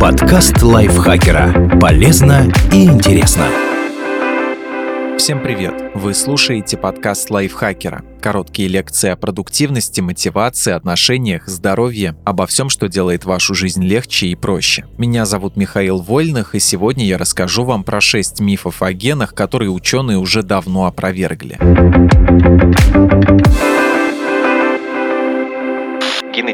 Подкаст лайфхакера. Полезно и интересно. Всем привет! Вы слушаете подкаст лайфхакера. Короткие лекции о продуктивности, мотивации, отношениях, здоровье, обо всем, что делает вашу жизнь легче и проще. Меня зовут Михаил Вольных, и сегодня я расскажу вам про 6 мифов о генах, которые ученые уже давно опровергли.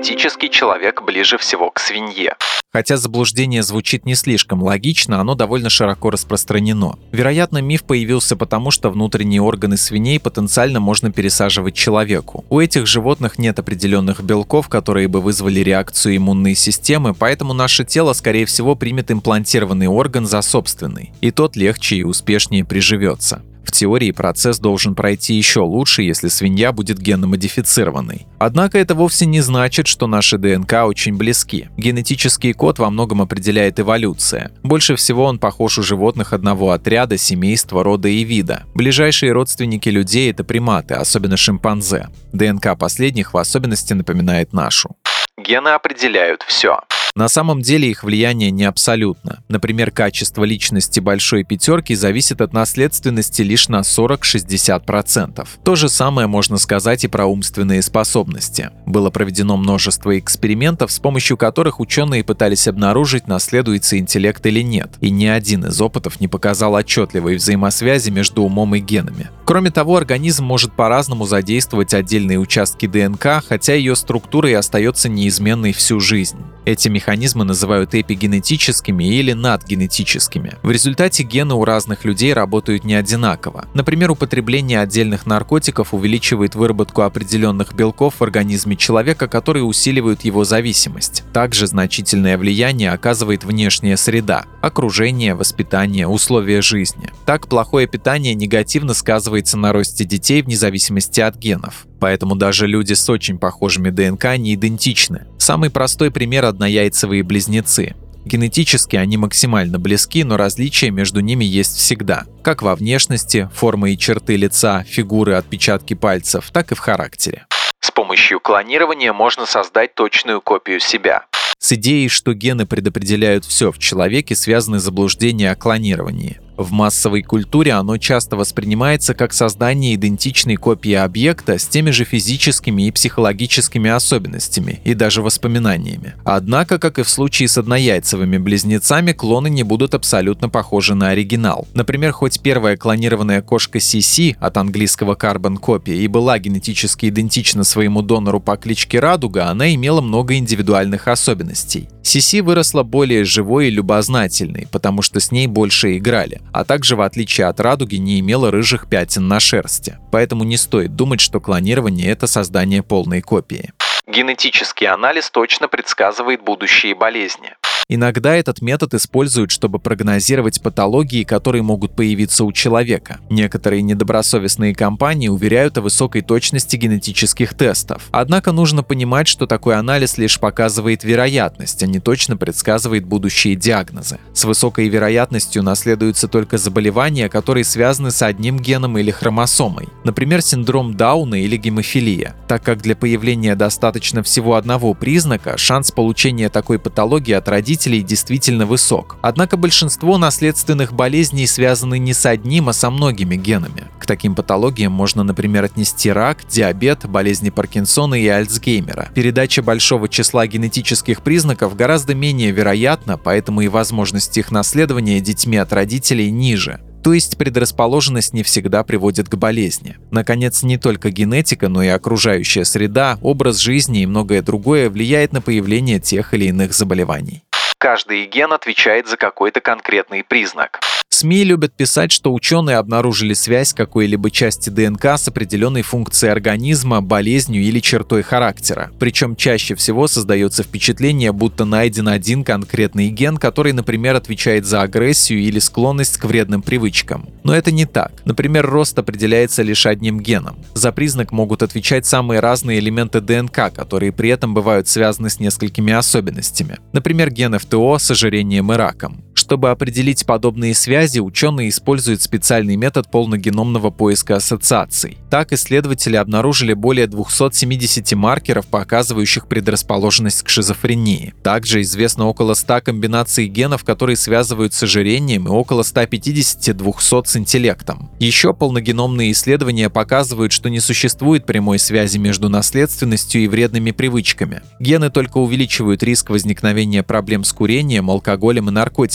Генетический человек ближе всего к свинье. Хотя заблуждение звучит не слишком логично, оно довольно широко распространено. Вероятно, миф появился потому, что внутренние органы свиней потенциально можно пересаживать человеку. У этих животных нет определенных белков, которые бы вызвали реакцию иммунной системы, поэтому наше тело, скорее всего, примет имплантированный орган за собственный, и тот легче и успешнее приживется. В теории процесс должен пройти еще лучше, если свинья будет генномодифицированной. Однако это вовсе не значит, что наши ДНК очень близки. Генетический код во многом определяет эволюция. Больше всего он похож у животных одного отряда, семейства, рода и вида. Ближайшие родственники людей — это приматы, особенно шимпанзе. ДНК последних в особенности напоминает нашу. Гены определяют все. На самом деле их влияние не абсолютно. Например, качество личности большой пятерки зависит от наследственности лишь на 40-60%. То же самое можно сказать и про умственные способности. Было проведено множество экспериментов, с помощью которых ученые пытались обнаружить, наследуется интеллект или нет, и ни один из опытов не показал отчетливой взаимосвязи между умом и генами. Кроме того, организм может по-разному задействовать отдельные участки ДНК, хотя ее структура и остается неизменной всю жизнь. Эти механизмы называют эпигенетическими или надгенетическими. В результате гены у разных людей работают не одинаково. Например, употребление отдельных наркотиков увеличивает выработку определенных белков в организме человека, которые усиливают его зависимость. Также значительное влияние оказывает внешняя среда – окружение, воспитание, условия жизни. Так, плохое питание негативно сказывается на росте детей вне зависимости от генов поэтому даже люди с очень похожими ДНК не идентичны. Самый простой пример – однояйцевые близнецы. Генетически они максимально близки, но различия между ними есть всегда. Как во внешности, формы и черты лица, фигуры, отпечатки пальцев, так и в характере. С помощью клонирования можно создать точную копию себя. С идеей, что гены предопределяют все в человеке, связаны заблуждения о клонировании. В массовой культуре оно часто воспринимается как создание идентичной копии объекта с теми же физическими и психологическими особенностями и даже воспоминаниями. Однако, как и в случае с однояйцевыми близнецами, клоны не будут абсолютно похожи на оригинал. Например, хоть первая клонированная кошка Сиси от английского Carbon Copy и была генетически идентична своему донору по кличке Радуга, она имела много индивидуальных особенностей. Сиси выросла более живой и любознательной, потому что с ней больше играли, а также, в отличие от радуги, не имела рыжих пятен на шерсти. Поэтому не стоит думать, что клонирование – это создание полной копии. Генетический анализ точно предсказывает будущие болезни. Иногда этот метод используют, чтобы прогнозировать патологии, которые могут появиться у человека. Некоторые недобросовестные компании уверяют о высокой точности генетических тестов. Однако нужно понимать, что такой анализ лишь показывает вероятность, а не точно предсказывает будущие диагнозы. С высокой вероятностью наследуются только заболевания, которые связаны с одним геном или хромосомой. Например, синдром Дауна или гемофилия. Так как для появления достаточно всего одного признака, шанс получения такой патологии от родителей родителей действительно высок. Однако большинство наследственных болезней связаны не с одним, а со многими генами. К таким патологиям можно, например, отнести рак, диабет, болезни Паркинсона и Альцгеймера. Передача большого числа генетических признаков гораздо менее вероятна, поэтому и возможность их наследования детьми от родителей ниже. То есть предрасположенность не всегда приводит к болезни. Наконец, не только генетика, но и окружающая среда, образ жизни и многое другое влияет на появление тех или иных заболеваний. Каждый ген отвечает за какой-то конкретный признак. СМИ любят писать, что ученые обнаружили связь какой-либо части ДНК с определенной функцией организма, болезнью или чертой характера. Причем чаще всего создается впечатление, будто найден один конкретный ген, который, например, отвечает за агрессию или склонность к вредным привычкам. Но это не так. Например, рост определяется лишь одним геном. За признак могут отвечать самые разные элементы ДНК, которые при этом бывают связаны с несколькими особенностями. Например, ген ФТО с ожирением и раком. Чтобы определить подобные связи, ученые используют специальный метод полногеномного поиска ассоциаций. Так, исследователи обнаружили более 270 маркеров, показывающих предрасположенность к шизофрении. Также известно около 100 комбинаций генов, которые связывают с ожирением, и около 150-200 с интеллектом. Еще полногеномные исследования показывают, что не существует прямой связи между наследственностью и вредными привычками. Гены только увеличивают риск возникновения проблем с курением, алкоголем и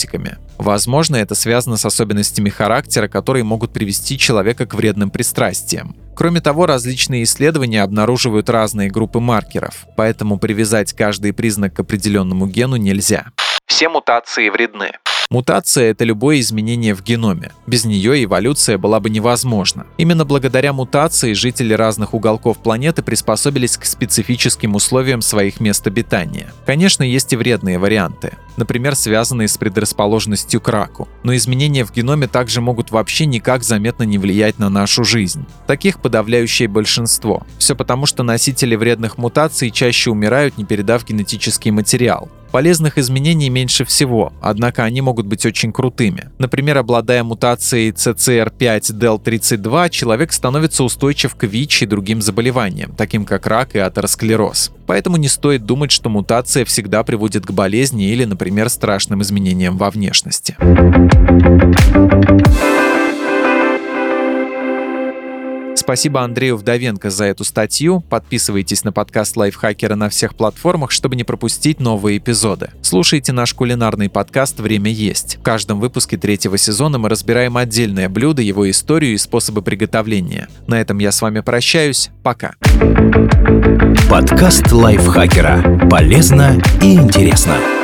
наркотиками. Возможно, это связано с особенностями характера, которые могут привести человека к вредным пристрастиям. Кроме того, различные исследования обнаруживают разные группы маркеров, поэтому привязать каждый признак к определенному гену нельзя. Все мутации вредны. Мутация — это любое изменение в геноме. Без нее эволюция была бы невозможна. Именно благодаря мутации жители разных уголков планеты приспособились к специфическим условиям своих мест обитания. Конечно, есть и вредные варианты, например, связанные с предрасположенностью к раку. Но изменения в геноме также могут вообще никак заметно не влиять на нашу жизнь. Таких подавляющее большинство. Все потому, что носители вредных мутаций чаще умирают, не передав генетический материал. Полезных изменений меньше всего, однако они могут быть очень крутыми. Например, обладая мутацией CCR5-DEL32, человек становится устойчив к ВИЧ и другим заболеваниям, таким как рак и атеросклероз. Поэтому не стоит думать, что мутация всегда приводит к болезни или, например, страшным изменениям во внешности. Спасибо Андрею Вдовенко за эту статью. Подписывайтесь на подкаст Лайфхакера на всех платформах, чтобы не пропустить новые эпизоды. Слушайте наш кулинарный подкаст «Время есть». В каждом выпуске третьего сезона мы разбираем отдельное блюдо, его историю и способы приготовления. На этом я с вами прощаюсь. Пока. Подкаст Лайфхакера. Полезно и интересно.